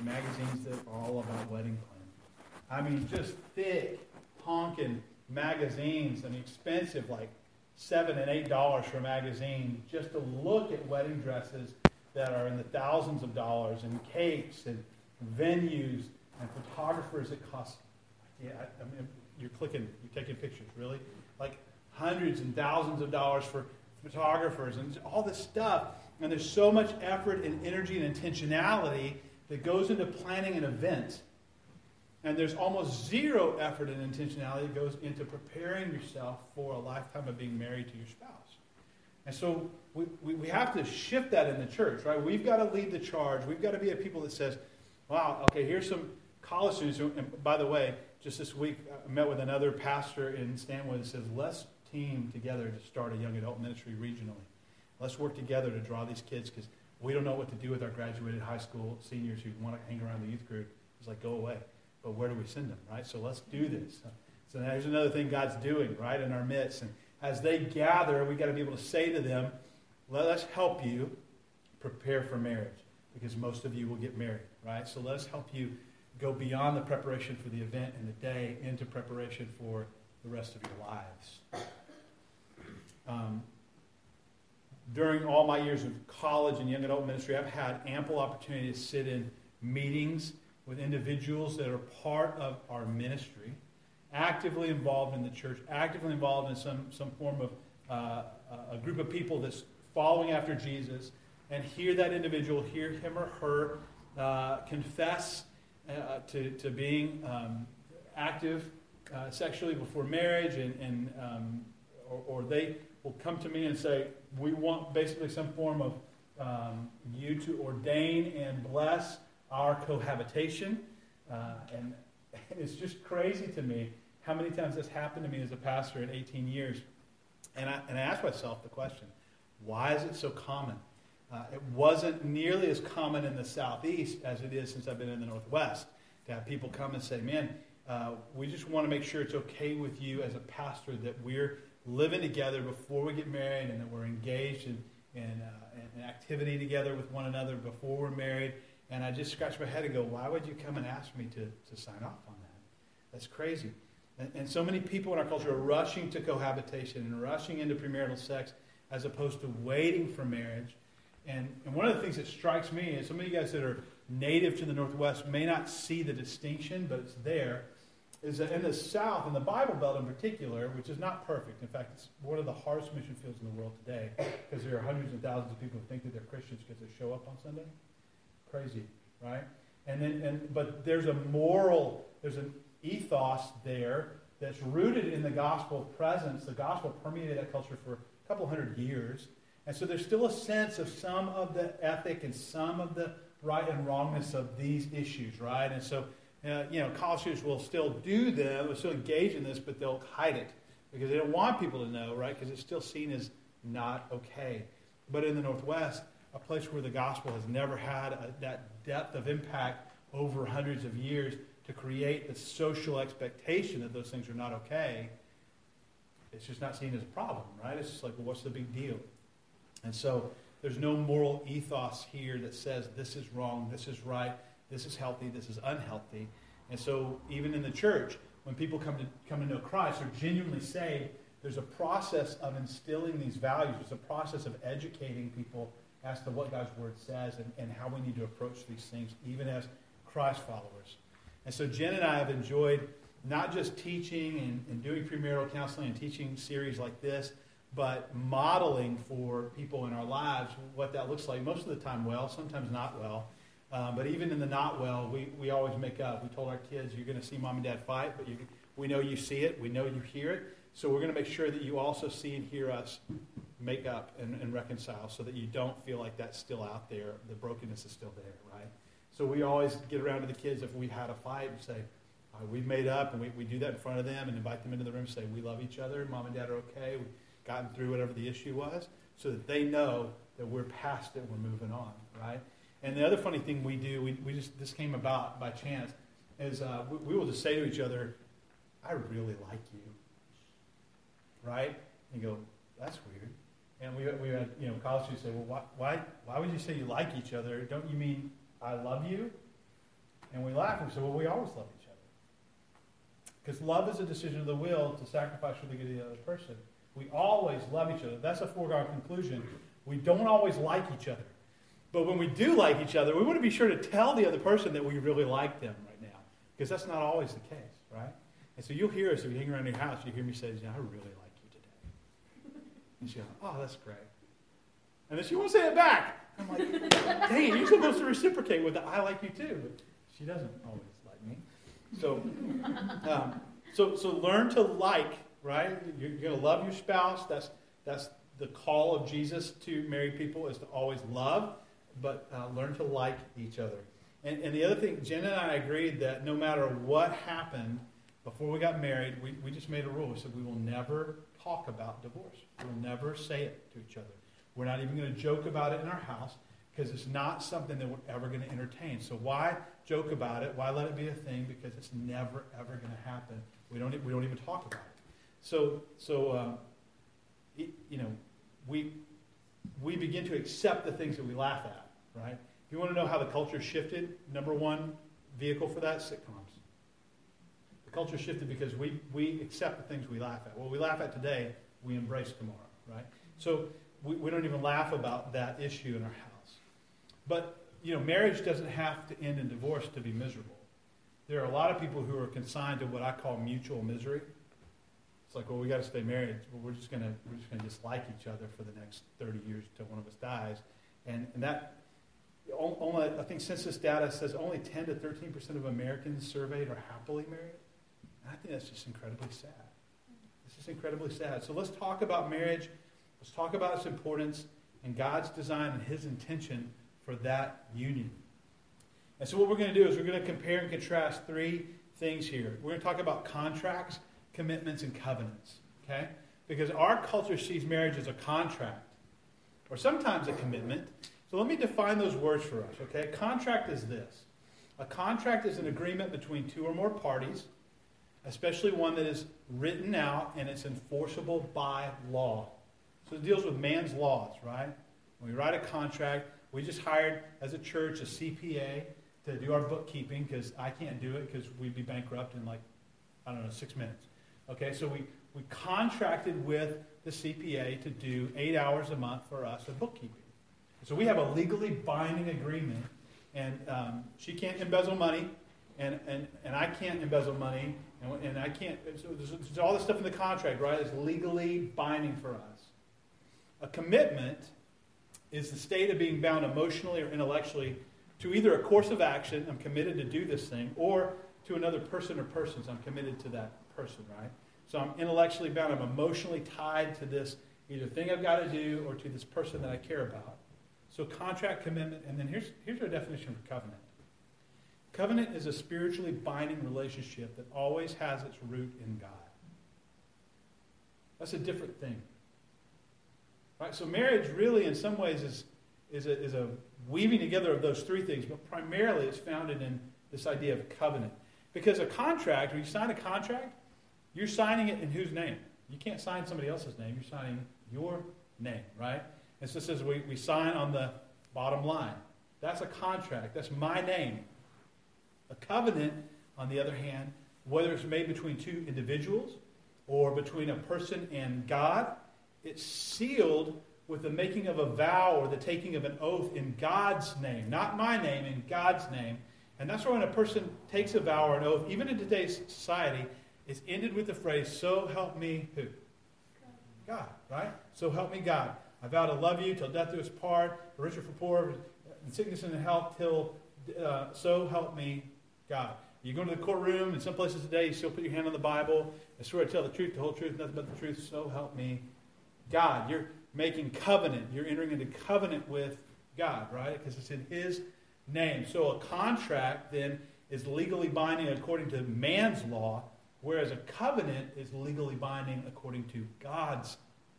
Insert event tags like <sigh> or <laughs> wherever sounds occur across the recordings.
magazines that are all about wedding planning. I mean, just thick, honking magazines and expensive, like seven and eight dollars for a magazine, just to look at wedding dresses that are in the thousands of dollars, and cakes and venues and photographers that cost. Yeah, I, I mean, you're clicking, you're taking pictures, really, like hundreds and thousands of dollars for photographers and all this stuff. And there's so much effort and energy and intentionality that goes into planning an event. And there's almost zero effort and intentionality that goes into preparing yourself for a lifetime of being married to your spouse. And so we, we, we have to shift that in the church, right? We've got to lead the charge. We've got to be a people that says, wow, okay, here's some college students. And by the way, just this week, uh, I met with another pastor in Stanwood that says, let's team together to start a young adult ministry regionally. Let's work together to draw these kids because we don't know what to do with our graduated high school seniors who want to hang around the youth group. It's like, go away. But where do we send them, right? So let's do this. So there's another thing God's doing, right, in our midst. And as they gather, we've got to be able to say to them, let us help you prepare for marriage because most of you will get married, right? So let us help you go beyond the preparation for the event and the day into preparation for the rest of your lives. Um, during all my years of college and young adult ministry, I've had ample opportunity to sit in meetings with individuals that are part of our ministry, actively involved in the church, actively involved in some, some form of uh, a group of people that's following after Jesus, and hear that individual, hear him or her uh, confess uh, to, to being um, active uh, sexually before marriage, and, and um, or, or they will come to me and say, we want basically some form of um, you to ordain and bless our cohabitation. Uh, and <laughs> it's just crazy to me how many times this happened to me as a pastor in 18 years. And I, and I asked myself the question why is it so common? Uh, it wasn't nearly as common in the Southeast as it is since I've been in the Northwest to have people come and say, man, uh, we just want to make sure it's okay with you as a pastor that we're living together before we get married and that we're engaged in, in, uh, in activity together with one another before we're married. And I just scratch my head and go, why would you come and ask me to, to sign off on that? That's crazy. And, and so many people in our culture are rushing to cohabitation and rushing into premarital sex as opposed to waiting for marriage. And, and one of the things that strikes me and some of you guys that are native to the Northwest may not see the distinction, but it's there is that in the South, in the Bible Belt in particular, which is not perfect, in fact, it's one of the hardest mission fields in the world today, because there are hundreds of thousands of people who think that they're Christians because they show up on Sunday. Crazy, right? And then, and but there's a moral, there's an ethos there that's rooted in the gospel presence. The gospel permeated that culture for a couple hundred years, and so there's still a sense of some of the ethic and some of the right and wrongness of these issues, right? And so uh, you know, college students will still do them, will still engage in this, but they'll hide it because they don't want people to know, right? Because it's still seen as not okay. But in the Northwest, a place where the gospel has never had a, that depth of impact over hundreds of years to create the social expectation that those things are not okay, it's just not seen as a problem, right? It's just like, well, what's the big deal? And so there's no moral ethos here that says this is wrong, this is right this is healthy, this is unhealthy. And so, even in the church, when people come to, come to know Christ, are genuinely saved, there's a process of instilling these values. There's a process of educating people as to what God's Word says and, and how we need to approach these things, even as Christ followers. And so, Jen and I have enjoyed not just teaching and, and doing premarital counseling and teaching series like this, but modeling for people in our lives what that looks like. Most of the time, well, sometimes not well. Um, but even in the not well, we, we always make up. We told our kids, you're going to see mom and dad fight, but you, we know you see it. We know you hear it. So we're going to make sure that you also see and hear us make up and, and reconcile so that you don't feel like that's still out there. The brokenness is still there, right? So we always get around to the kids if we've had a fight and say, we've made up, and we, we do that in front of them and invite them into the room and say, we love each other, mom and dad are okay, we've gotten through whatever the issue was, so that they know that we're past it, we're moving on, right? And the other funny thing we do, we, we just this came about by chance, is uh, we, we, will just say to each other, "I really like you," right? And you go, "That's weird." And we, we had you know college students say, "Well, why, why why would you say you like each other? Don't you mean I love you?" And we laugh and say, well, we always love each other. Because love is a decision of the will to sacrifice for the good of the other person. We always love each other. That's a foregone conclusion. We don't always like each other. But when we do like each other, we want to be sure to tell the other person that we really like them right now. Because that's not always the case, right? And so you'll hear us if you hang around your house, you hear me say, I really like you today. And she goes, Oh, that's great. And then she won't say it back. I'm like, dang, you're supposed to reciprocate with the I like you too. But she doesn't always like me. So, um, so, so learn to like, right? You're, you're going to love your spouse. That's, that's the call of Jesus to married people is to always love, but uh, learn to like each other. And, and the other thing, Jen and I agreed that no matter what happened before we got married, we, we just made a rule. We said we will never talk about divorce. We'll never say it to each other. We're not even going to joke about it in our house because it's not something that we're ever going to entertain. So why joke about it? Why let it be a thing? Because it's never ever going to happen. We don't we don't even talk about it. So so uh, it, you know we we begin to accept the things that we laugh at. Right? If you want to know how the culture shifted, number one vehicle for that sitcoms. The culture shifted because we we accept the things we laugh at. What we laugh at today, we embrace tomorrow. Right? So we, we don't even laugh about that issue in our house. But, you know, marriage doesn't have to end in divorce to be miserable. There are a lot of people who are consigned to what I call mutual misery. It's like, well, we got to stay married. Well, we're just gonna we're just gonna dislike each other for the next 30 years until one of us dies, and and that only I think census data says only 10 to 13 percent of Americans surveyed are happily married. And I think that's just incredibly sad. It's just incredibly sad. So let's talk about marriage Let's talk about its importance and God's design and His intention for that union. And so, what we're going to do is we're going to compare and contrast three things here. We're going to talk about contracts, commitments, and covenants. Okay? Because our culture sees marriage as a contract, or sometimes a commitment. So, let me define those words for us. Okay? Contract is this a contract is an agreement between two or more parties, especially one that is written out and it's enforceable by law. So it deals with man's laws, right? When we write a contract, we just hired as a church a CPA to do our bookkeeping because I can't do it because we'd be bankrupt in like, I don't know, six minutes. Okay, so we, we contracted with the CPA to do eight hours a month for us of bookkeeping. So we have a legally binding agreement, and um, she can't embezzle money, and, and, and I can't embezzle money, and, and I can't. So there's, there's all this stuff in the contract, right? It's legally binding for us. A commitment is the state of being bound emotionally or intellectually to either a course of action, I'm committed to do this thing, or to another person or persons, I'm committed to that person, right? So I'm intellectually bound, I'm emotionally tied to this either thing I've got to do or to this person that I care about. So contract, commitment, and then here's, here's our definition for covenant. Covenant is a spiritually binding relationship that always has its root in God. That's a different thing. Right? So marriage really, in some ways, is, is, a, is a weaving together of those three things, but primarily it's founded in this idea of covenant. Because a contract, when you sign a contract, you're signing it in whose name? You can't sign somebody else's name. You're signing your name, right? And so it says we, we sign on the bottom line. That's a contract. That's my name. A covenant, on the other hand, whether it's made between two individuals or between a person and God, it's sealed with the making of a vow or the taking of an oath in God's name, not my name, in God's name. And that's why when a person takes a vow or an oath, even in today's society, it's ended with the phrase, So help me who? God, right? So help me God. I vow to love you till death do us part, richer for poor, in sickness and in health, till uh, so help me God. You go into the courtroom, in some places today, you still put your hand on the Bible. I swear to tell the truth, the whole truth, nothing but the truth. So help me God. You're making covenant. You're entering into covenant with God, right? Because it's in His name. So a contract then is legally binding according to man's law, whereas a covenant is legally binding according to God's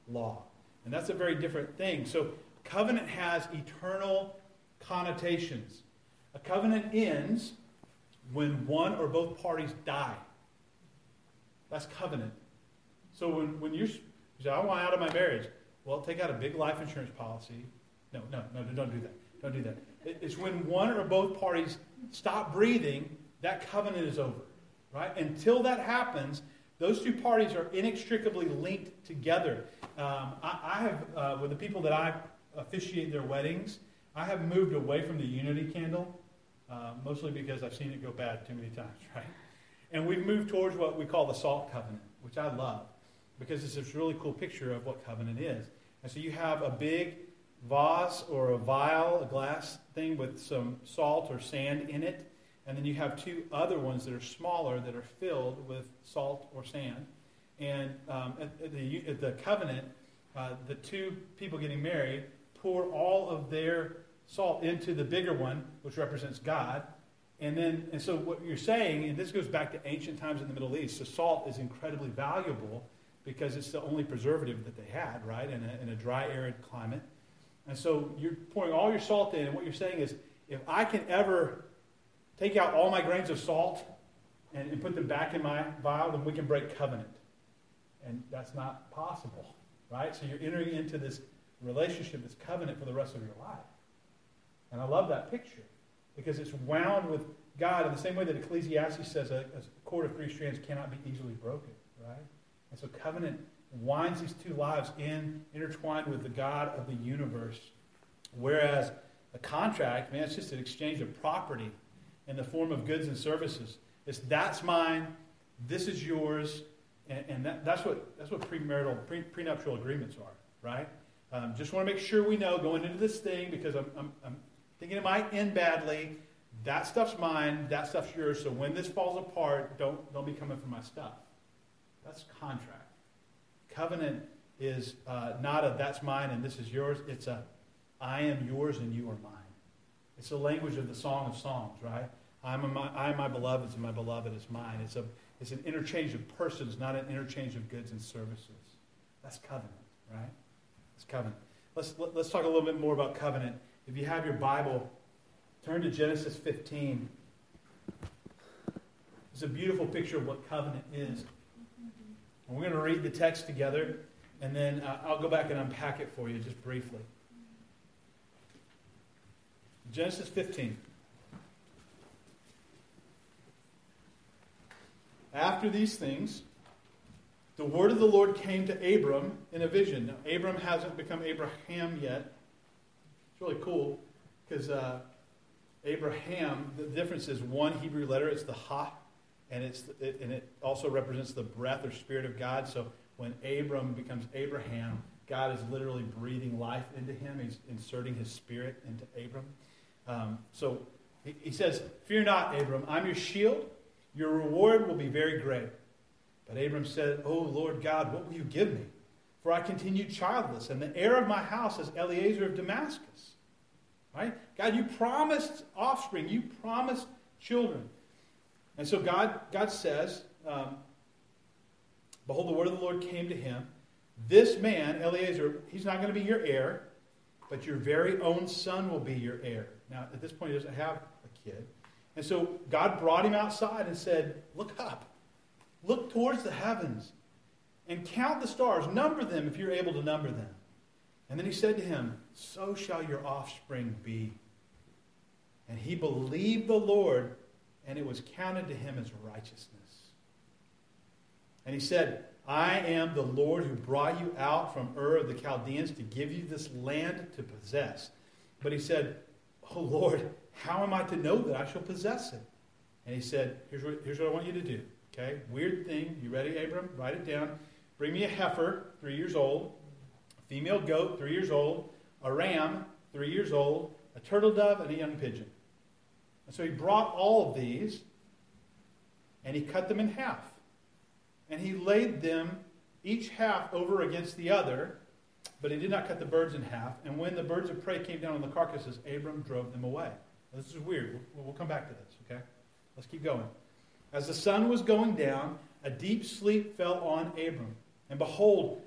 law. And that's a very different thing. So covenant has eternal connotations. A covenant ends when one or both parties die. That's covenant. So when, when you're you say, I want out of my marriage. Well, take out a big life insurance policy. No, no, no, don't do that. Don't do that. It's when one or both parties stop breathing, that covenant is over. Right? Until that happens, those two parties are inextricably linked together. Um, I, I, have, uh, with the people that I officiate their weddings, I have moved away from the unity candle, uh, mostly because I've seen it go bad too many times, <laughs> right? And we've moved towards what we call the salt covenant, which I love because it's this really cool picture of what covenant is. And so you have a big vase or a vial, a glass thing with some salt or sand in it. And then you have two other ones that are smaller that are filled with salt or sand. And um, at, the, at, the, covenant, uh, the two people getting married pour all of their salt into the bigger one, which represents God. And then, and so what you're saying, and this goes back to ancient times in the Middle East, so salt is incredibly valuable because it's the only preservative that they had, right, in a, in a dry, arid climate. And so you're pouring all your salt in, and what you're saying is, if I can ever take out all my grains of salt and, and put them back in my vial, then we can break covenant. And that's not possible, right? So you're entering into this relationship, this covenant for the rest of your life. And I love that picture because it's wound with God in the same way that Ecclesiastes says a, a cord of three strands cannot be easily broken, right? And so covenant winds these two lives in, intertwined with the God of the universe. Whereas a contract, man, it's just an exchange of property in the form of goods and services. It's that's mine, this is yours, and, and that, that's what that's what premarital, pre, prenuptial agreements are, right? Um, just want to make sure we know going into this thing because I'm, I'm, I'm thinking it might end badly. That stuff's mine. That stuff's yours. So when this falls apart, don't don't be coming for my stuff. That's contract. Covenant is uh, not a that's mine and this is yours. It's a I am yours and you are mine. It's the language of the Song of Songs, right? I'm, my, I am my beloved's and my beloved is mine. It's, a, it's an interchange of persons, not an interchange of goods and services. That's covenant, right? It's covenant. Let's, let, us let us talk a little bit more about covenant. If you have your Bible, turn to Genesis 15. It's a beautiful picture of what covenant is. And we're going to read the text together, and then uh, I'll go back and unpack it for you just briefly. Genesis 15. After these things, the word of the Lord came to Abram in a vision. Now, Abram hasn't become Abraham yet. It's really cool because uh, Abraham, the difference is one Hebrew letter, it's the Ha, and, it's, it, and it also represents the breath or spirit of God. So when Abram becomes Abraham, God is literally breathing life into him. He's inserting his spirit into Abram. Um, so he, he says, Fear not, Abram, I'm your shield. Your reward will be very great. But Abram said, O Lord God, what will you give me? For I continue childless, and the heir of my house is Eliezer of Damascus. Right? God, you promised offspring, you promised children. And so God, God says, um, Behold, the word of the Lord came to him. This man, Eliezer, he's not going to be your heir, but your very own son will be your heir. Now, at this point, he doesn't have a kid. And so God brought him outside and said, Look up, look towards the heavens, and count the stars. Number them if you're able to number them. And then he said to him, So shall your offspring be. And he believed the Lord, and it was counted to him as righteousness. And he said, I am the Lord who brought you out from Ur of the Chaldeans to give you this land to possess. But he said, Oh Lord, how am I to know that I shall possess it? And he said, Here's what, here's what I want you to do. Okay? Weird thing. You ready, Abram? Write it down. Bring me a heifer, three years old, a female goat, three years old, a ram, three years old, a turtle dove, and a young pigeon. And so he brought all of these and he cut them in half. And he laid them each half over against the other, but he did not cut the birds in half. And when the birds of prey came down on the carcasses, Abram drove them away. Now, this is weird. We'll, we'll come back to this, okay? Let's keep going. As the sun was going down, a deep sleep fell on Abram. And behold,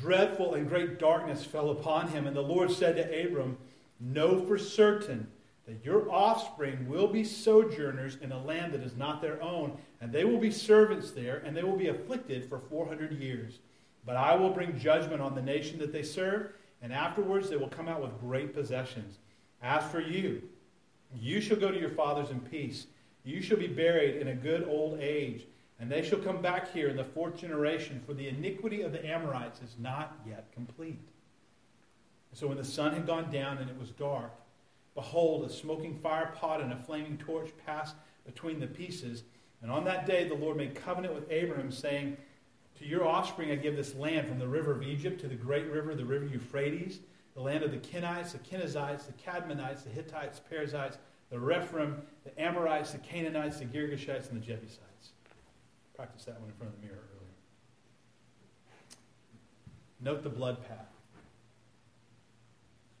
dreadful and great darkness fell upon him. And the Lord said to Abram, Know for certain that your offspring will be sojourners in a land that is not their own, and they will be servants there, and they will be afflicted for 400 years. But I will bring judgment on the nation that they serve, and afterwards they will come out with great possessions. As for you, You shall go to your fathers in peace. You shall be buried in a good old age, and they shall come back here in the fourth generation, for the iniquity of the Amorites is not yet complete. So when the sun had gone down and it was dark, behold, a smoking fire pot and a flaming torch passed between the pieces. And on that day the Lord made covenant with Abraham, saying, To your offspring I give this land from the river of Egypt to the great river, the river Euphrates, the land of the Kenites, the Kenizzites, the Cadmonites, the Hittites, Perizzites, the Rephaim, the Amorites, the Canaanites, the Girgashites, and the Jebusites. Practice that one in front of the mirror earlier. Note the blood path.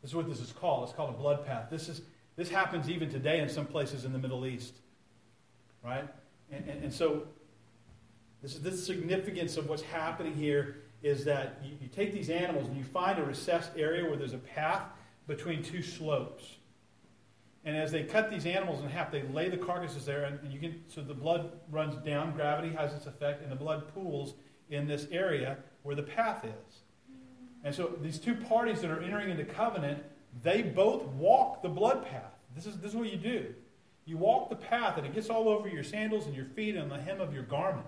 This is what this is called. It's called a blood path. This, is, this happens even today in some places in the Middle East. Right? And, and, and so, this is the significance of what's happening here is that you, you take these animals and you find a recessed area where there's a path between two slopes. And as they cut these animals in half, they lay the carcasses there, and, and you can so the blood runs down. Gravity has its effect, and the blood pools in this area where the path is. And so these two parties that are entering into covenant, they both walk the blood path. This is, this is what you do. You walk the path, and it gets all over your sandals and your feet and the hem of your garment.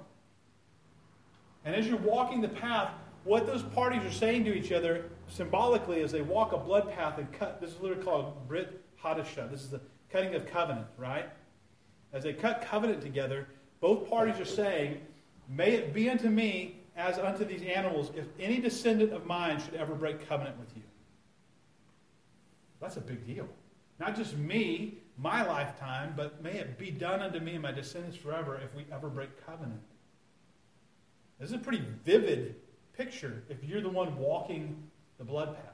And as you're walking the path, what those parties are saying to each other symbolically as they walk a blood path and cut, this is literally called Brit Hadashah. This is the cutting of covenant, right? As they cut covenant together, both parties are saying, May it be unto me as unto these animals if any descendant of mine should ever break covenant with you. That's a big deal. Not just me, my lifetime, but may it be done unto me and my descendants forever if we ever break covenant. This is a pretty vivid picture if you're the one walking the blood path.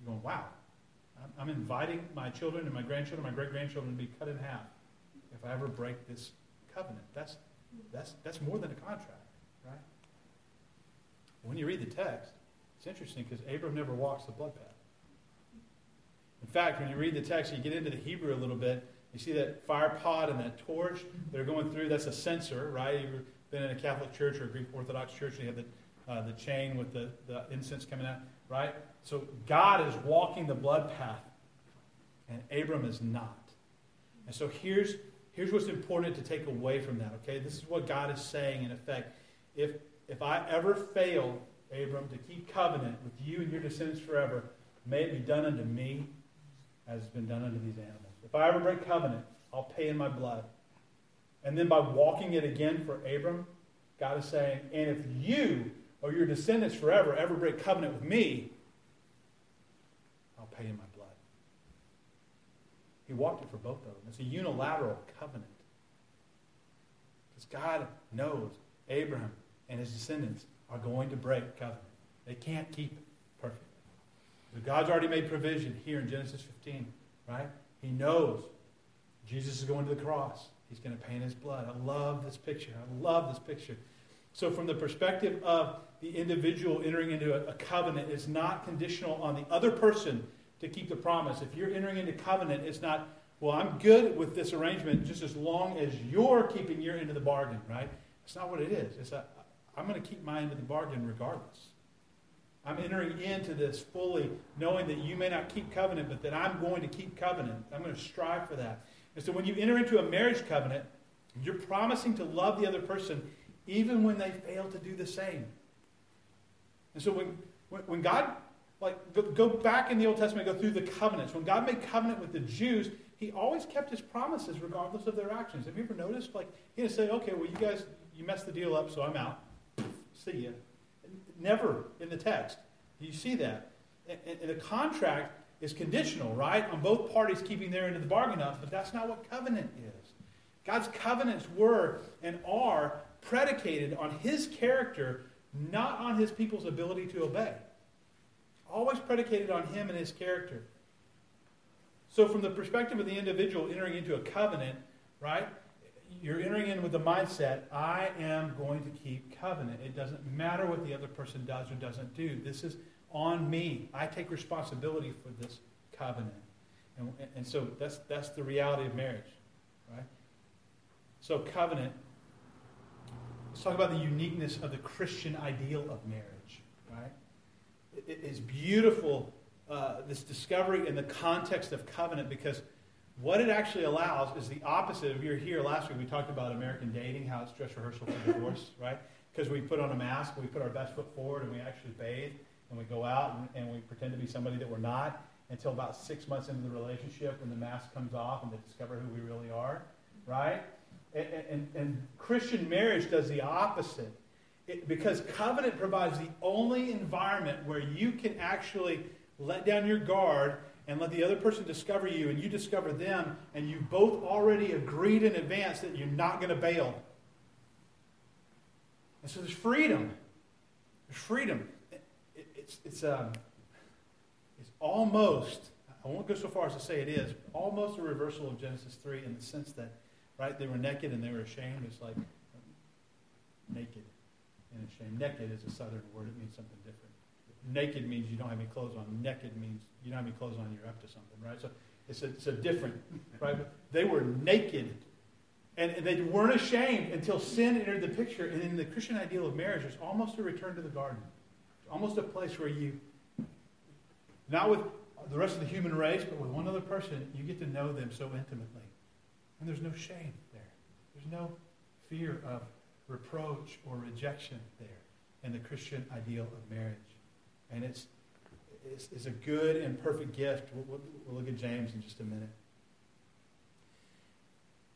You're going, wow, I'm inviting my children and my grandchildren, my great grandchildren to be cut in half if I ever break this covenant. That's, that's, that's more than a contract, right? When you read the text, it's interesting because Abram never walks the blood path. In fact, when you read the text, you get into the Hebrew a little bit, you see that fire pot and that torch that are going through, that's a censer, right? Been in a Catholic church or a Greek Orthodox church, you have the uh, the chain with the, the incense coming out, right? So God is walking the blood path, and Abram is not. And so here's, here's what's important to take away from that, okay? This is what God is saying in effect. If, if I ever fail, Abram, to keep covenant with you and your descendants forever, may it be done unto me as has been done unto these animals. If I ever break covenant, I'll pay in my blood. And then by walking it again for Abram, God is saying, and if you or your descendants forever ever break covenant with me, I'll pay in my blood. He walked it for both of them. It's a unilateral covenant. Because God knows Abraham and his descendants are going to break covenant. They can't keep it perfectly. But God's already made provision here in Genesis 15, right? He knows Jesus is going to the cross. He's going to pay in his blood. I love this picture. I love this picture. So, from the perspective of the individual entering into a, a covenant, it's not conditional on the other person to keep the promise. If you're entering into covenant, it's not, well, I'm good with this arrangement just as long as you're keeping your end of the bargain, right? It's not what it is. It's a, I'm going to keep my end of the bargain regardless. I'm entering into this fully knowing that you may not keep covenant, but that I'm going to keep covenant. I'm going to strive for that. And so when you enter into a marriage covenant, you're promising to love the other person even when they fail to do the same. And so when, when God, like, go, go back in the Old Testament, go through the covenants. When God made covenant with the Jews, he always kept his promises regardless of their actions. Have you ever noticed? Like, he didn't say, okay, well, you guys, you messed the deal up, so I'm out. See you. Never in the text. Do you see that? And the contract is conditional, right? On both parties keeping their end of the bargain up, but that's not what covenant is. God's covenants were and are predicated on his character, not on his people's ability to obey. Always predicated on him and his character. So, from the perspective of the individual entering into a covenant, right, you're entering in with the mindset I am going to keep covenant. It doesn't matter what the other person does or doesn't do. This is on me. I take responsibility for this covenant. And, and so that's, that's the reality of marriage, right? So, covenant Let's talk about the uniqueness of the Christian ideal of marriage, right? It is beautiful, uh, this discovery in the context of covenant, because what it actually allows is the opposite. If you're here last week, we talked about American dating, how it's dress rehearsal for divorce, <laughs> right? Because we put on a mask, we put our best foot forward, and we actually bathe, and we go out and, and we pretend to be somebody that we're not until about six months into the relationship when the mask comes off and they discover who we really are, right? And, and, and Christian marriage does the opposite. It, because covenant provides the only environment where you can actually let down your guard and let the other person discover you and you discover them and you both already agreed in advance that you're not going to bail. And so there's freedom. There's freedom. It, it, it's, it's, um, it's almost, I won't go so far as to say it is, almost a reversal of Genesis 3 in the sense that, right, they were naked and they were ashamed. It's like naked and ashamed. Naked is a southern word, it means something different naked means you don't have any clothes on. Naked means you don't have any clothes on. You're up to something, right? So it's a, it's a different, right? They were naked, and they weren't ashamed until sin entered the picture. And in the Christian ideal of marriage, it's almost a return to the garden, almost a place where you, not with the rest of the human race, but with one other person, you get to know them so intimately, and there's no shame there. There's no fear of reproach or rejection there in the Christian ideal of marriage. And it's, it's, it's a good and perfect gift. We'll, we'll, look at James in just a minute.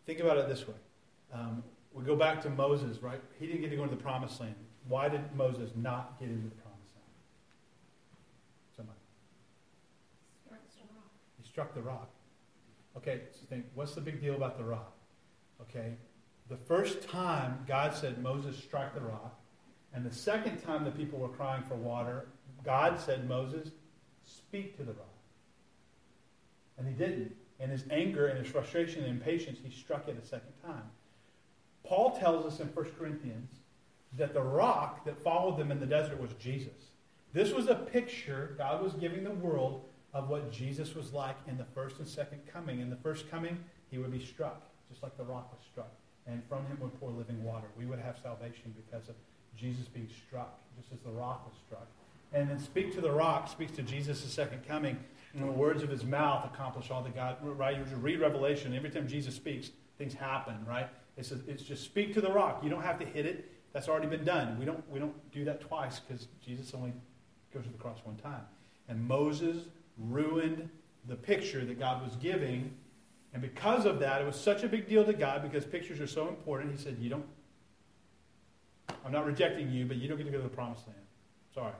Think about it this way. Um, we go back to Moses, right? He didn't get to go into the promised land. Why did Moses not get into the promised land? Somebody. He struck the rock. Okay, so think, what's the big deal about the rock? Okay, the first time God said, Moses, strike the rock, and the second time the people were crying for water, God said, Moses, speak to the rock. And he didn't. In his anger and his frustration and impatience, he struck it a second time. Paul tells us in 1 Corinthians that the rock that followed them in the desert was Jesus. This was a picture God was giving the world of what Jesus was like in the first and second coming. In the first coming, he would be struck, just like the rock was struck. And from him would pour living water. We would have salvation because of Jesus being struck, just as the rock was struck. And then speak to the rock speaks to Jesus' second coming. And the words of his mouth accomplish all that God, right? You read Revelation, every time Jesus speaks, things happen, right? It's, a, it's just speak to the rock. You don't have to hit it. That's already been done. We don't, we don't do that twice because Jesus only goes to the cross one time. And Moses ruined the picture that God was giving. And because of that, it was such a big deal to God because pictures are so important. He said, You don't, I'm not rejecting you, but you don't get to go to the promised land. Sorry.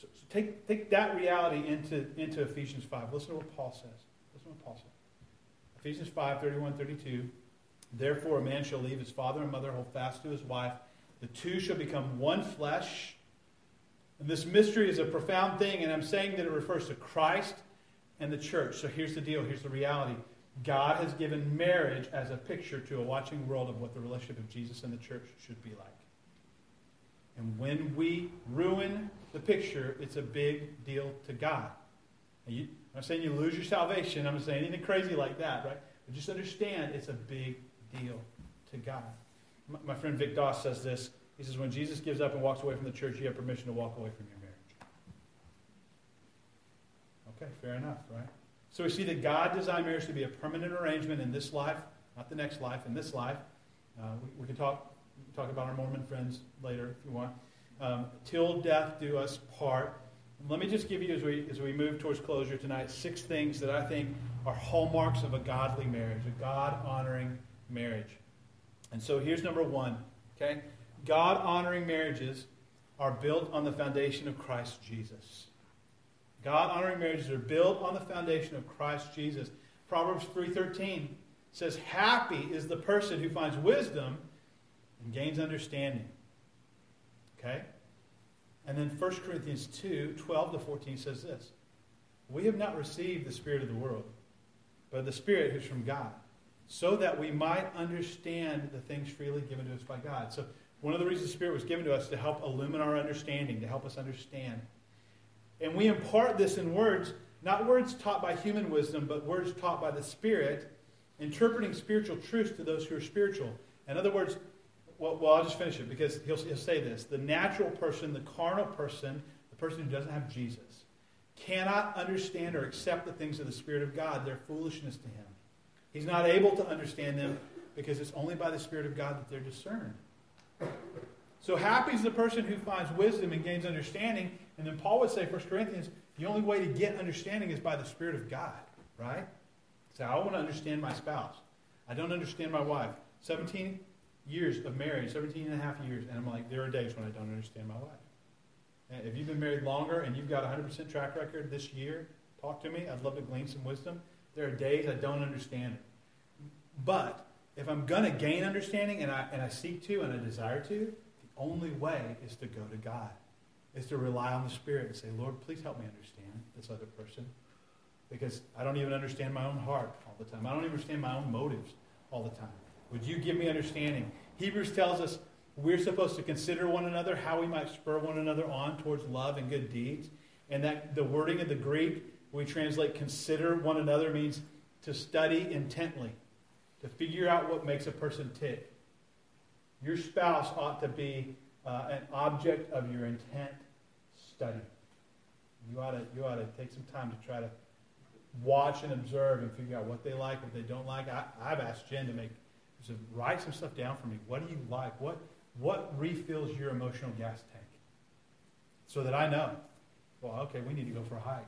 So, so take, take that reality into, into Ephesians 5. Listen to what Paul says. Listen to what Paul says. Ephesians 5, 31, 32. Therefore, a man shall leave his father and mother, hold fast to his wife. The two shall become one flesh. And this mystery is a profound thing, and I'm saying that it refers to Christ and the church. So here's the deal, here's the reality. God has given marriage as a picture to a watching world of what the relationship of Jesus and the church should be like. And when we ruin the picture, it's a big deal to God. You, I'm not saying you lose your salvation. I'm not saying anything crazy like that, right? But just understand it's a big deal to God. My, my friend Vic Doss says this. He says, when Jesus gives up and walks away from the church, you have permission to walk away from your marriage. Okay, fair enough, right? So we see that God designed marriage to be a permanent arrangement in this life, not the next life, in this life. Uh, we, we, can talk, talk about our Mormon friends later if you want um, till death do us part. Let me just give you, as we, as we move towards closure tonight, six things that I think are hallmarks of a godly marriage, a God honoring marriage. And so here's number one, okay? God honoring marriages are built on the foundation of Christ Jesus. God honoring marriages are built on the foundation of Christ Jesus. Proverbs 3:13 says, "Happy is the person who finds wisdom and gains understanding." Okay? And then 1 Corinthians 2 12 to 14 says this We have not received the Spirit of the world, but the Spirit who's from God, so that we might understand the things freely given to us by God. So, one of the reasons the Spirit was given to us to help illumine our understanding, to help us understand. And we impart this in words, not words taught by human wisdom, but words taught by the Spirit, interpreting spiritual truths to those who are spiritual. In other words, well, well, I'll just finish it because he'll, he'll say this. The natural person, the carnal person, the person who doesn't have Jesus, cannot understand or accept the things of the Spirit of God, they're foolishness to him. He's not able to understand them because it's only by the Spirit of God that they're discerned. So happy is the person who finds wisdom and gains understanding. And then Paul would say, 1 Corinthians, the only way to get understanding is by the Spirit of God, right? So I want to understand my spouse. I don't understand my wife. 17 years of marriage, 17 and a half years, and I'm like, there are days when I don't understand my wife. And if you've been married longer and you've got a 100% track record this year, talk to me. I'd love to glean some wisdom. There are days I don't understand it. But if I'm going to gain understanding, and I, and I seek to and I desire to, the only way is to go to God, is to rely on the Spirit and say, Lord, please help me understand this other person. Because I don't even understand my own heart all the time. I don't even understand my own motives all the time. Would you give me understanding? Hebrews tells us we're supposed to consider one another, how we might spur one another on towards love and good deeds. And that the wording of the Greek, we translate consider one another, means to study intently, to figure out what makes a person tick. Your spouse ought to be uh, an object of your intent study. You ought, to, you ought to take some time to try to watch and observe and figure out what they like, what they don't like. I, I've asked Jen to make so write some stuff down for me. What do you like? What what refills your emotional gas tank? So that I know. Well, okay, we need to go for a hike.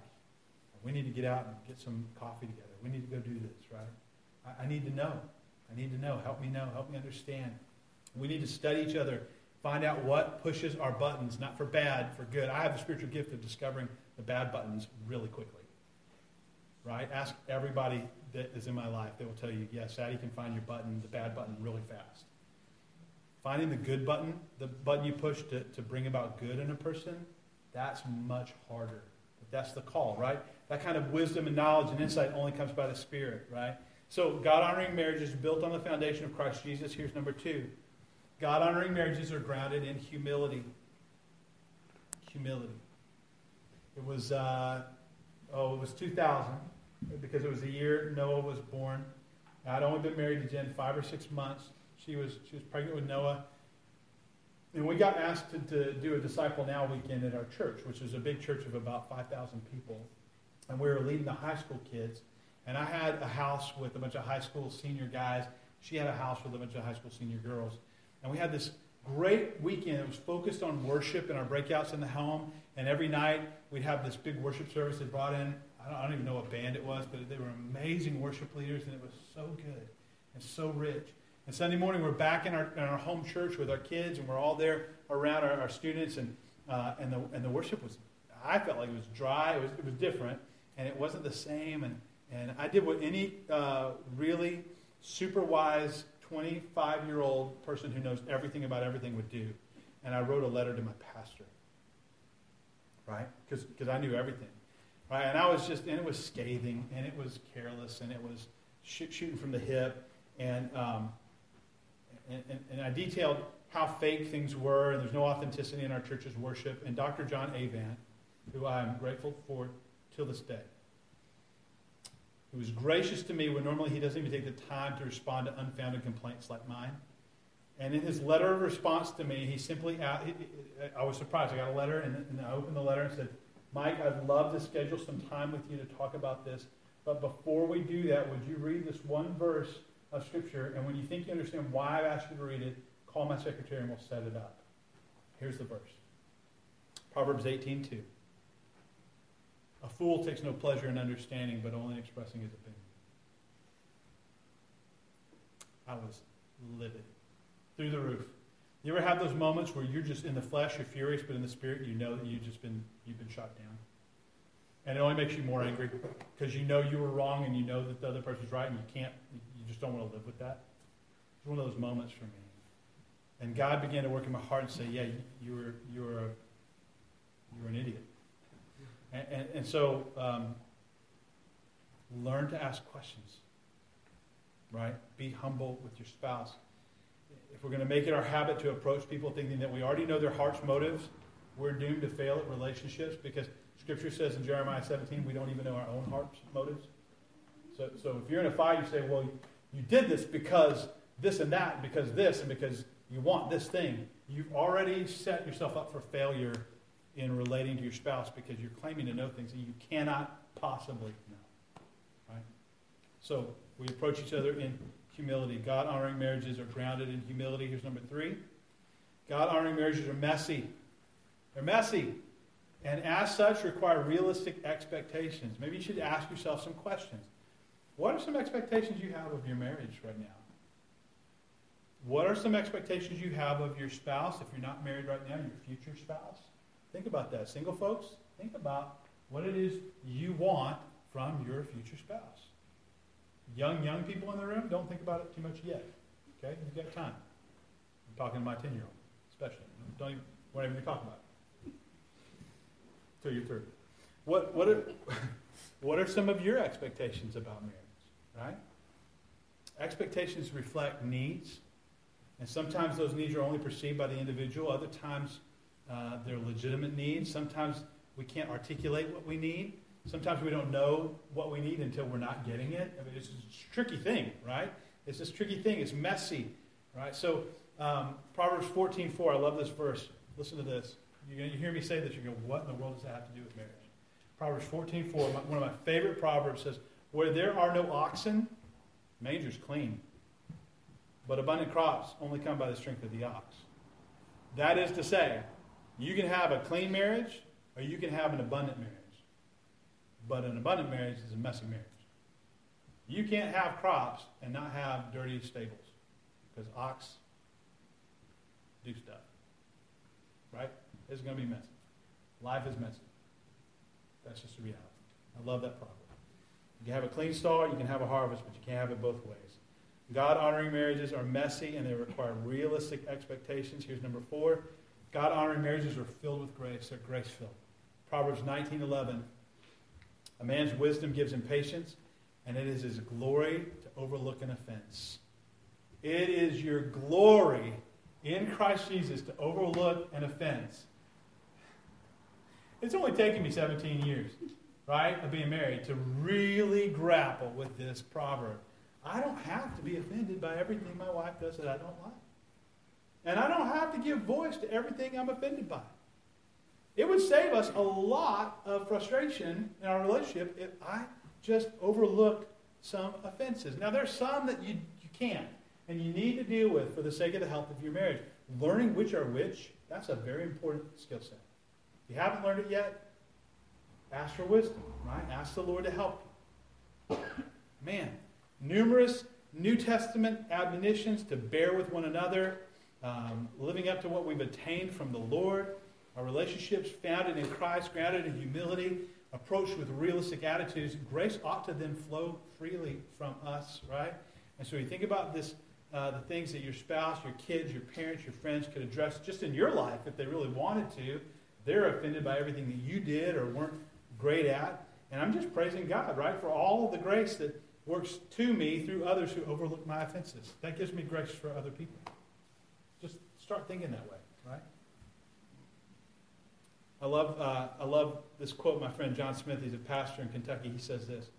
We need to get out and get some coffee together. We need to go do this, right? I, I need to know. I need to know. Help me know. Help me understand. We need to study each other. Find out what pushes our buttons, not for bad, for good. I have the spiritual gift of discovering the bad buttons really quickly. Right? Ask everybody that is in my life. They will tell you, yes, Sadie can find your button, the bad button, really fast. Finding the good button, the button you push to, to bring about good in a person, that's much harder. But that's the call, right? That kind of wisdom and knowledge and insight only comes by the Spirit, right? So, God honoring marriages built on the foundation of Christ Jesus. Here's number two God honoring marriages are grounded in humility. Humility. It was, uh, oh, it was 2000 because it was the year Noah was born. I'd only been married to Jen five or six months. She was, she was pregnant with Noah. And we got asked to, to do a Disciple Now weekend at our church, which is a big church of about 5,000 people. And we were leading the high school kids. And I had a house with a bunch of high school senior guys. She had a house with a bunch of high school senior girls. And we had this great weekend. It was focused on worship and our breakouts in the home. And every night we'd have this big worship service they brought in I don't, I don't even know what band it was, but they were amazing worship leaders, and it was so good and so rich. And Sunday morning, we're back in our, in our home church with our kids, and we're all there around our, our students, and, uh, and, the, and the worship was, I felt like it was dry, it was, it was different, and it wasn't the same. And, and I did what any uh, really super wise 25 year old person who knows everything about everything would do. And I wrote a letter to my pastor, right? Because I knew everything. Right? And I was just, and it was scathing, and it was careless, and it was sh- shooting from the hip. And, um, and, and, and, I detailed how fake things were, and there's no authenticity in our church's worship. And Dr. John Avant, who I'm grateful for till this day, who was gracious to me when normally he doesn't even take the time to respond to unfounded complaints like mine. And in his letter of response to me, he simply, uh, I was surprised. I got a letter, and, and I opened the letter and said, Mike, I'd love to schedule some time with you to talk about this. But before we do that, would you read this one verse of Scripture? And when you think you understand why I've asked you to read it, call my secretary and we'll set it up. Here's the verse Proverbs 18:2. A fool takes no pleasure in understanding, but only in expressing his opinion. I was livid through the roof. You ever have those moments where you're just in the flesh, you're furious, but in the spirit, you know that you've just been you've been shot down, and it only makes you more angry because you know you were wrong and you know that the other person's right, and you can't, you just don't want to live with that. It's one of those moments for me, and God began to work in my heart and say, "Yeah, you were you were you were an idiot," and, and, so um, learn to ask questions. Right? Be humble with your spouse if we're going to make it our habit to approach people thinking that we already know their heart's motives, we're doomed to fail at relationships because Scripture says in Jeremiah 17 we don't even know our own heart's motives. So, so if you're in a fight, you say, well, you did this because this and that, because this, and because you want this thing. You've already set yourself up for failure in relating to your spouse because you're claiming to know things that you cannot possibly know. Right? So we approach each other in humility. God honoring marriages are grounded in humility. Here's number three God honoring marriages are messy. They're messy. And as such, require realistic expectations. Maybe you should ask yourself some questions. What are some expectations you have of your marriage right now? What are some expectations you have of your spouse if you're not married right now, your future spouse? Think about that. Single folks, think about what it is you want from your future spouse. Young, young people in the room, don't think about it too much yet. Okay? You've got time. I'm talking to my 10 year old, especially. Don't even, whatever you're talking about. Till you're through. What, what, are, <laughs> what are some of your expectations about marriage? Right? Expectations reflect needs. And sometimes those needs are only perceived by the individual. Other times uh, they're legitimate needs. Sometimes we can't articulate what we need. Sometimes we don't know what we need until we're not getting it. I mean, it's a tricky thing, right? It's this tricky thing. It's messy, right? So um, Proverbs 14:4. I love this verse. Listen to this. You, you hear me say this, you go, "What in the world does that have to do with marriage?" Proverbs 14:4. One of my favorite proverbs says, "Where there are no oxen, manger's clean, but abundant crops only come by the strength of the ox." That is to say, you can have a clean marriage, or you can have an abundant marriage. But an abundant marriage is a messy marriage. You can't have crops and not have dirty stables because ox do stuff. Right? It's going to be messy. Life is messy. That's just the reality. I love that proverb. You can have a clean stall, you can have a harvest, but you can't have it both ways. God honoring marriages are messy and they require realistic expectations. Here's number four God honoring marriages are filled with grace. They're grace filled. Proverbs 19:11. A man's wisdom gives him patience, and it is his glory to overlook an offense. It is your glory in Christ Jesus to overlook an offense. It's only taken me 17 years, right, of being married to really grapple with this proverb. I don't have to be offended by everything my wife does that I don't like. And I don't have to give voice to everything I'm offended by. It would save us a lot of frustration in our relationship if I just overlooked some offenses. Now, there's some that you, you can't and you need to deal with for the sake of the health of your marriage. Learning which are which, that's a very important skill set. If you haven't learned it yet, ask for wisdom, right? Ask the Lord to help you. Man, numerous New Testament admonitions to bear with one another, um, living up to what we've attained from the Lord, our relationships founded in Christ, grounded in humility, approached with realistic attitudes. Grace ought to then flow freely from us, right? And so you think about this, uh, the things that your spouse, your kids, your parents, your friends could address just in your life if they really wanted to. They're offended by everything that you did or weren't great at. And I'm just praising God, right, for all of the grace that works to me through others who overlook my offenses. That gives me grace for other people. Start thinking that way, right? I love, uh, I love this quote, my friend John Smith, he's a pastor in Kentucky. He says this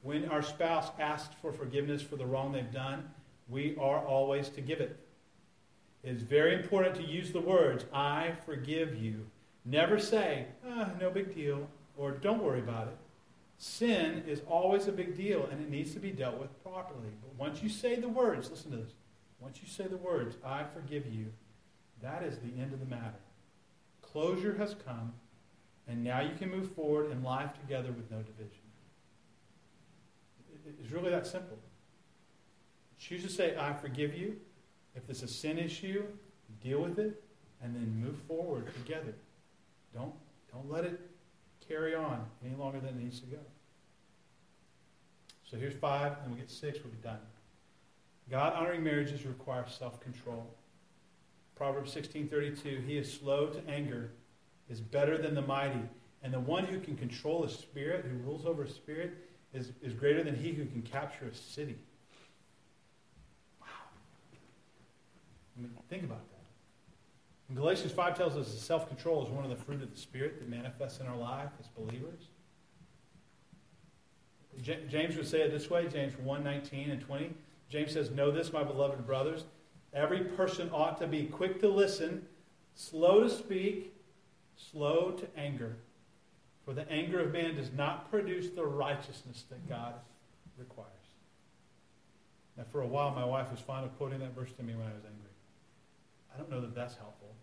When our spouse asks for forgiveness for the wrong they've done, we are always to give it. It is very important to use the words, I forgive you. Never say, oh, no big deal, or don't worry about it. Sin is always a big deal, and it needs to be dealt with properly. But once you say the words, listen to this. Once you say the words, I forgive you, that is the end of the matter. Closure has come, and now you can move forward in life together with no division. It's really that simple. Choose to say, I forgive you. If it's a sin issue, deal with it, and then move forward together. Don't, don't let it carry on any longer than it needs to go. So here's five, and we get six, we'll be done. God honoring marriages requires self control. Proverbs 16:32, he is slow to anger, is better than the mighty, and the one who can control a spirit, who rules over a spirit, is, is greater than he who can capture a city. Wow. I mean, think about that. And Galatians 5 tells us that self-control is one of the fruit of the Spirit that manifests in our life as believers. James would say it this way, James 1, 19 and 20. James says, Know this, my beloved brothers, Every person ought to be quick to listen, slow to speak, slow to anger, for the anger of man does not produce the righteousness that God requires. Now, for a while, my wife was fond of quoting that verse to me when I was angry. I don't know that that's helpful.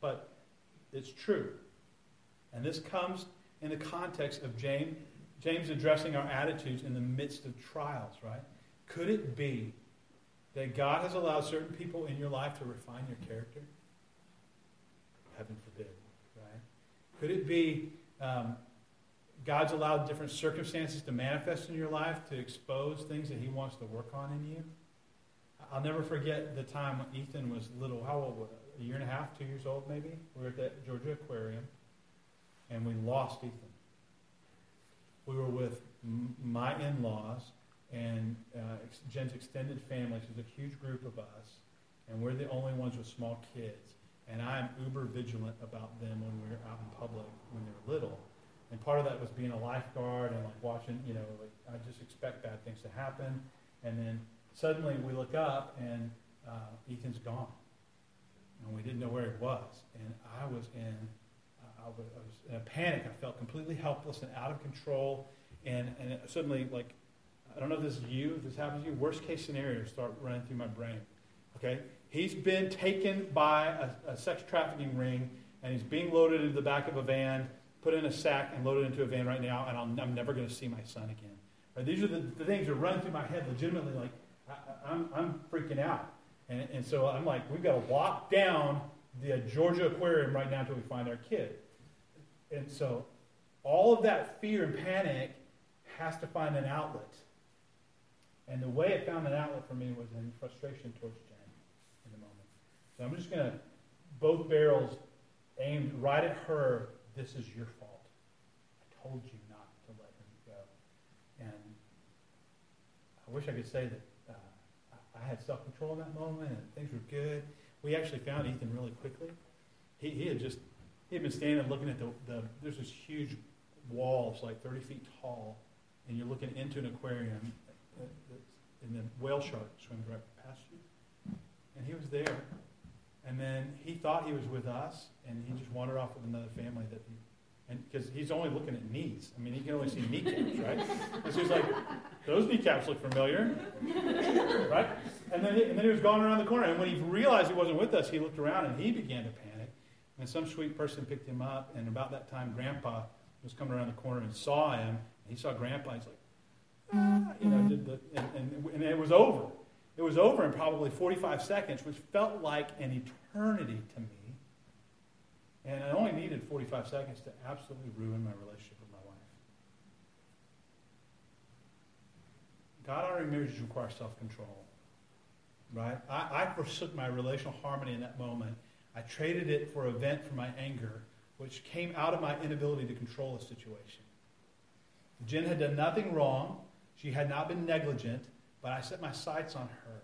But it's true. And this comes in the context of James, James addressing our attitudes in the midst of trials, right? Could it be that God has allowed certain people in your life to refine your character? Heaven forbid, right? Could it be um, God's allowed different circumstances to manifest in your life to expose things that He wants to work on in you? I'll never forget the time when Ethan was little. How old was A year and a half, two years old maybe? We were at the Georgia Aquarium, and we lost Ethan. We were with m- my in-laws and uh, Jen's extended family. So there's a huge group of us, and we're the only ones with small kids. And I am uber vigilant about them when we're out in public when they're little. And part of that was being a lifeguard and like watching, you know, like I just expect bad things to happen. And then suddenly we look up and uh, Ethan's gone. And we didn't know where he was. And I was in, I, was, I was in a panic. I felt completely helpless and out of control. And, and suddenly, like, I don't know if this is you, if this happens to you, worst case scenario start running through my brain. Okay? He's been taken by a, a sex trafficking ring and he's being loaded into the back of a van, put in a sack, and loaded into a van right now, and i am never going to see my son again. Right? These are the, the, things that run through my head legitimately, like, I, am I'm, I'm freaking out. And, and so I'm like, we've got to lock down the Georgia Aquarium right now until we find our kid. And so all of that fear and panic has to find an outlet. And the way it found an outlet for me was in frustration towards Jen in the moment. So I'm just going to, both barrels aimed right at her, this is your fault. I told you not to let him go. And I wish I could say that uh, I had self control in that moment and things were good. We actually found Ethan really quickly. He, he had just, he had been standing looking at the, the, there's this huge wall, it's like 30 feet tall, and you're looking into an aquarium uh, uh, and the whale shark swims right past you. And he was there. And then he thought he was with us, and he just wandered off with another family that he, and because he's only looking at knees. I mean, he can only see kneecaps, right? So he's like, those kneecaps look familiar, right? And then, he, and then he was gone around the corner. And when he realized he wasn't with us, he looked around and he began to panic. And some sweet person picked him up. And about that time, Grandpa was coming around the corner and saw him. And he saw Grandpa. and He's like, ah, you know, did the, and, and, and it was over. It was over in probably 45 seconds, which felt like an eternity to me. And I only needed 45 seconds to absolutely ruin my relationship with my wife. God honoring marriages require self control. Right? I, I forsook my relational harmony in that moment. I traded it for a vent for my anger, which came out of my inability to control the situation. Jen had done nothing wrong. She had not been negligent, but I set my sights on her.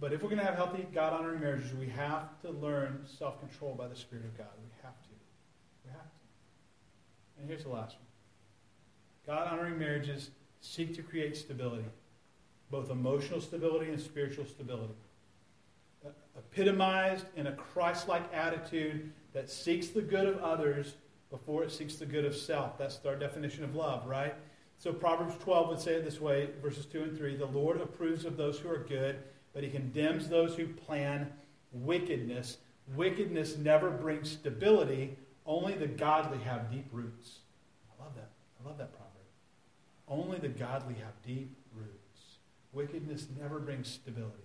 But if we're going to have healthy, God honoring marriages, we have to learn self control by the Spirit of God. We have to. We have to. And here's the last one God honoring marriages seek to create stability, both emotional stability and spiritual stability. Epitomized in a Christ like attitude that seeks the good of others before it seeks the good of self. That's our definition of love, right? So Proverbs 12 would say it this way, verses 2 and 3 The Lord approves of those who are good, but he condemns those who plan wickedness. Wickedness never brings stability, only the godly have deep roots. I love that. I love that proverb. Only the godly have deep roots. Wickedness never brings stability.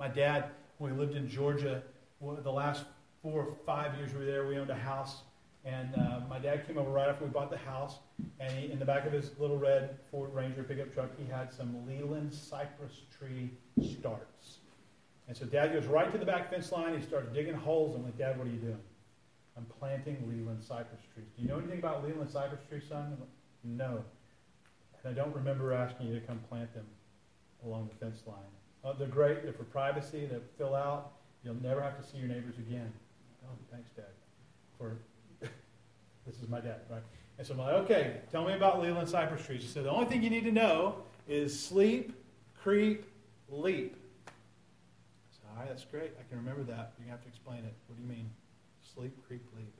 My dad, when we lived in Georgia, the last four or five years we were there, we owned a house and uh, my dad came over right after we bought the house, and he, in the back of his little red Ford Ranger pickup truck, he had some Leyland cypress tree starts. And so dad goes right to the back fence line. He starts digging holes. I'm like, Dad, what are you doing? I'm planting Leyland cypress trees. Do you know anything about Leyland cypress trees, son? Like, no. And I don't remember asking you to come plant them along the fence line. Uh, they're great. They're for privacy. They fill out. You'll never have to see your neighbors again. Oh, thanks, Dad, for <laughs> this is my dad, right? And so I'm like, okay, tell me about Leyland cypress trees. He said, the only thing you need to know is sleep, creep, leap. I said, All right, that's great. I can remember that. You're going to have to explain it. What do you mean? Sleep, creep, leap.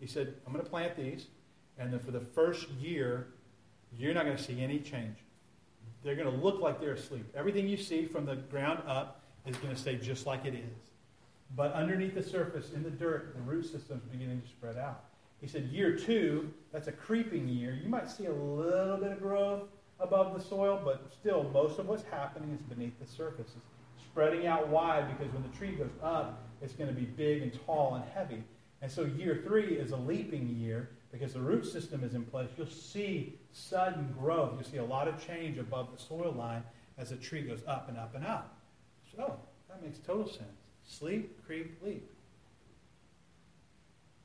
He said, I'm going to plant these, and then for the first year, you're not going to see any change. They're going to look like they're asleep. Everything you see from the ground up is going to stay just like it is. But underneath the surface, in the dirt, the root system is beginning to spread out. He said, year two, that's a creeping year. You might see a little bit of growth above the soil, but still, most of what's happening is beneath the surface. It's spreading out wide because when the tree goes up, it's going to be big and tall and heavy. And so year three is a leaping year because the root system is in place. You'll see sudden growth. You'll see a lot of change above the soil line as the tree goes up and up and up. So oh, that makes total sense. Sleep, creep, leap.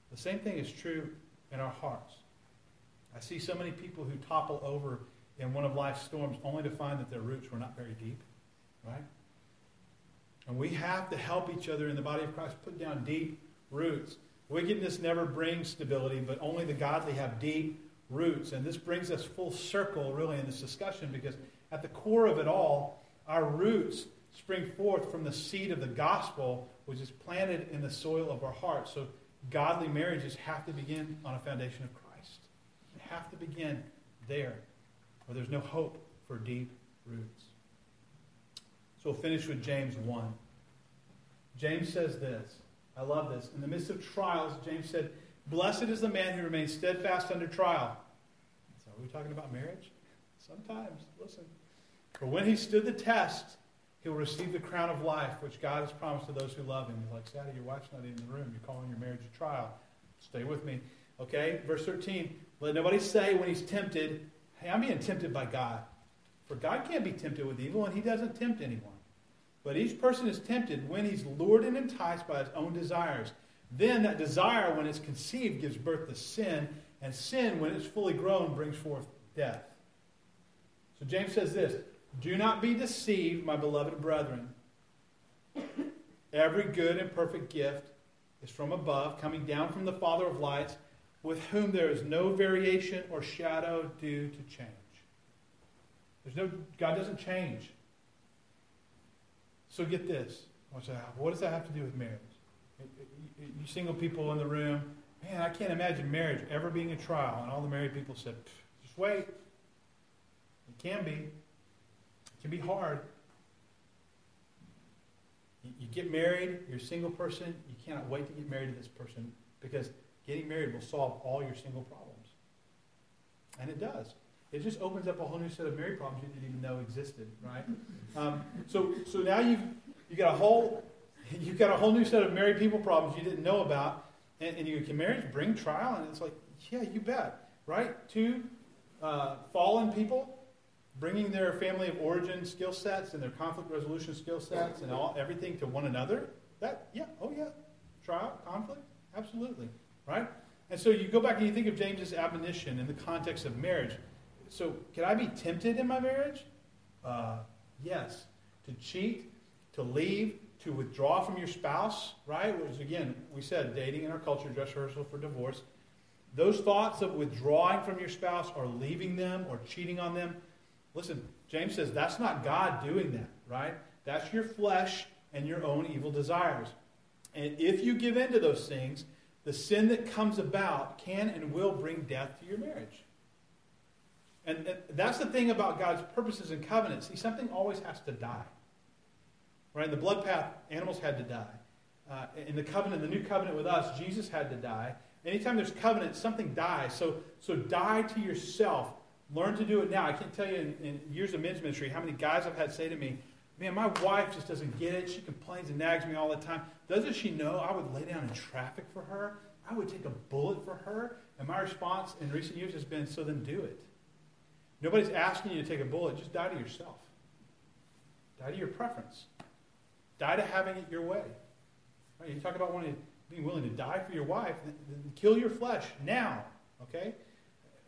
The same thing is true in our hearts. I see so many people who topple over in one of life's storms only to find that their roots were not very deep, right? And we have to help each other in the body of Christ put down deep roots. Wickedness never brings stability, but only the godly have deep roots. And this brings us full circle, really, in this discussion because at the core of it all, our roots spring forth from the seed of the gospel, which is planted in the soil of our hearts. So godly marriages have to begin on a foundation of Christ. They have to begin there, or there's no hope for deep roots. So we'll finish with James 1. James says this. I love this. In the midst of trials, James said, Blessed is the man who remains steadfast under trial. So are we talking about marriage? Sometimes. Listen. For when he stood the test, he'll receive the crown of life, which God has promised to those who love him. You're like, Sadie, your wife's not in the room. You're calling your marriage a trial. Stay with me. Okay? Verse 13. Let nobody say when he's tempted, Hey, I'm being tempted by God. For God can't be tempted with evil, and he doesn't tempt anyone. But each person is tempted when he's lured and enticed by his own desires. Then that desire, when it's conceived, gives birth to sin, and sin, when it's fully grown, brings forth death. So James says this Do not be deceived, my beloved brethren. Every good and perfect gift is from above, coming down from the Father of lights, with whom there is no variation or shadow due to change. There's no God doesn't change. So get this. What does that have to do with marriage? You single people in the room, man, I can't imagine marriage ever being a trial. And all the married people said, just wait. It can be. It can be hard. You get married, you're a single person, you cannot wait to get married to this person because getting married will solve all your single problems. And it does. It just opens up a whole new set of marriage problems you didn't even know existed, right? Um, so, so now you've you got a whole <laughs> you've got a whole new set of married people problems you didn't know about, and, and you can marriage bring trial, and it's like, yeah, you bet, right? Two uh, fallen people bringing their family of origin skill sets and their conflict resolution skill sets and all everything to one another. That, yeah, oh yeah, trial, conflict, absolutely, right? And so you go back and you think of James's admonition in the context of marriage so can I be tempted in my marriage? Uh, yes. To cheat, to leave, to withdraw from your spouse, right? Which again, we said dating in our culture, dress rehearsal for divorce. Those thoughts of withdrawing from your spouse or leaving them or cheating on them, listen, James says that's not God doing that, right? That's your flesh and your own evil desires. And if you give in to those things, the sin that comes about can and will bring death to your marriage. And, that's the thing about God's purposes and covenants. See, something always has to die. Right? In the blood path, animals had to die. Uh, in the covenant, the new covenant with us, Jesus had to die. Anytime there's covenant, something dies. So, so die to yourself. Learn to do it now. I can't tell you in, in years of men's ministry how many guys I've had say to me, Man, my wife just doesn't get it. She complains and nags me all the time. Doesn't she know I would lay down in traffic for her? I would take a bullet for her. And my response in recent years has been, So then do it. Nobody's asking you to take a bullet. Just die to yourself. Die to your preference. Die to having it your way. Right? You talk about wanting, being willing to die for your wife. Kill your flesh now. Okay?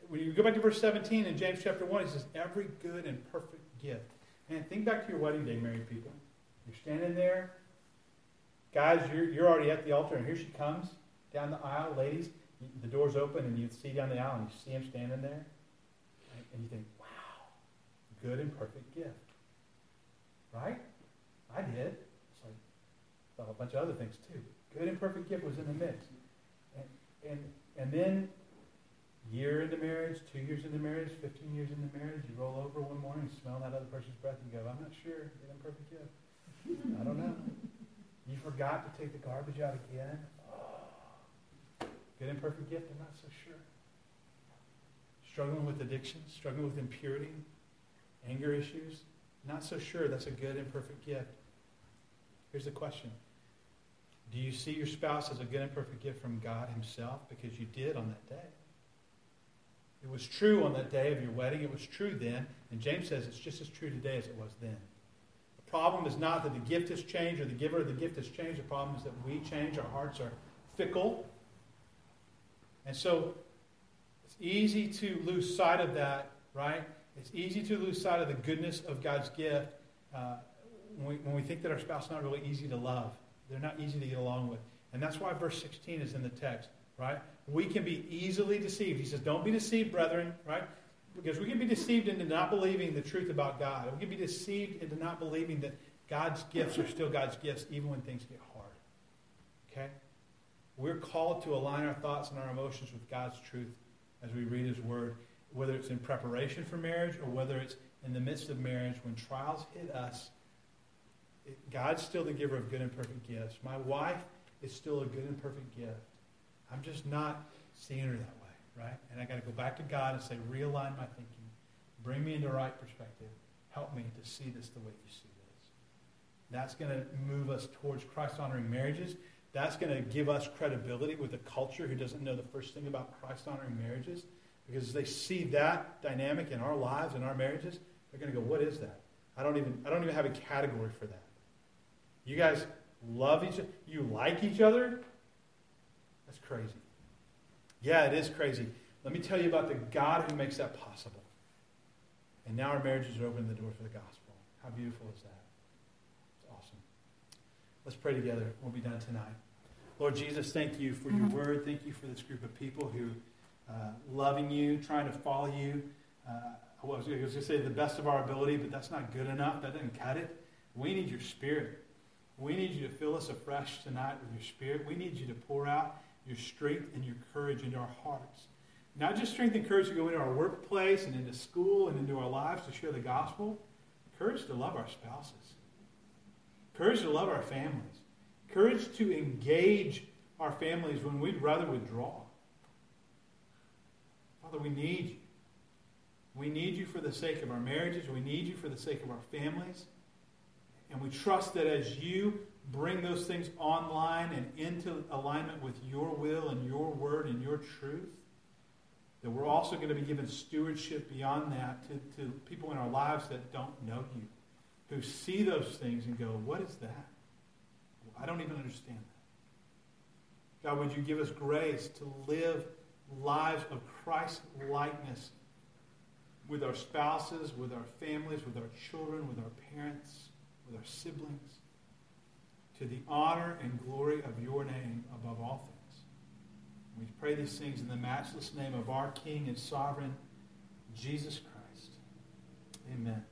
When you go back to verse 17 in James chapter 1, he says, Every good and perfect gift. And think back to your wedding day, married people. You're standing there. Guys, you're, you're already at the altar, and here she comes down the aisle. Ladies, the door's open, and you see down the aisle, and you see him standing there and you think, wow, good and perfect gift. Right? I did. It's like, a whole bunch of other things too. Good and perfect gift was in the mix. And, and, and then, year into marriage, two years into marriage, 15 years into marriage, you roll over one morning, smell that other person's breath, and go, I'm not sure. Good and perfect gift. I don't know. You forgot to take the garbage out again. Oh. Good and perfect gift, I'm not so sure. Struggling with addiction, struggling with impurity, anger issues, not so sure that's a good and perfect gift. Here's the question Do you see your spouse as a good and perfect gift from God Himself? Because you did on that day. It was true on that day of your wedding. It was true then. And James says it's just as true today as it was then. The problem is not that the gift has changed or the giver of the gift has changed. The problem is that we change. Our hearts are fickle. And so it's easy to lose sight of that, right? It's easy to lose sight of the goodness of God's gift uh, when, we, when we think that our spouse is not really easy to love. They're not easy to get along with. And that's why verse 16 is in the text, right? We can be easily deceived. He says, Don't be deceived, brethren, right? Because we can be deceived into not believing the truth about God. We can be deceived into not believing that God's gifts are still God's gifts, even when things get hard. Okay? We're called to align our thoughts and our emotions with God's truth as we read His Word whether it's in preparation for marriage or whether it's in the midst of marriage, when trials hit us, it, God's still the giver of good and perfect gifts. My wife is still a good and perfect gift. I'm just not seeing her that way, right? And I got to go back to God and say, realign my thinking, bring me into right perspective, help me to see this the way you see this. That's going to move us towards Christ honoring marriages. That's going to give us credibility with a culture who doesn't know the first thing about Christ honoring marriages. Because they see that dynamic in our lives, in our marriages, they're going to go, what is that? I don't even, I don't even have a category for that. You guys love each other. You like each other? That's crazy. Yeah, it is crazy. Let me tell you about the God who makes that possible. And now our marriages are opening the door for the gospel. How beautiful is that? It's awesome. Let's pray together. We'll be done tonight. Lord Jesus, thank you for your word. Thank you for this group of people who uh, loving you, trying to follow you. Uh, I was going to say the best of our ability, but that's not good enough. That doesn't cut it. We need your spirit. We need you to fill us afresh tonight with your spirit. We need you to pour out your strength and your courage into our hearts. Not just strength and courage to go into our workplace and into school and into our lives to share the gospel. Courage to love our spouses. Courage to love our families. Courage to engage our families when we'd rather withdraw. Father, we need you. We need you for the sake of our marriages. We need you for the sake of our families. And we trust that as you bring those things online and into alignment with your will and your word and your truth, that we're also going to be given stewardship beyond that to, to people in our lives that don't know you, who see those things and go, What is that? I don't even understand that. God, would you give us grace to live lives of Christ likeness with our spouses, with our families, with our children, with our parents, with our siblings, to the honor and glory of your name above all things. We pray these things in the matchless name of our King and Sovereign, Jesus Christ. Amen.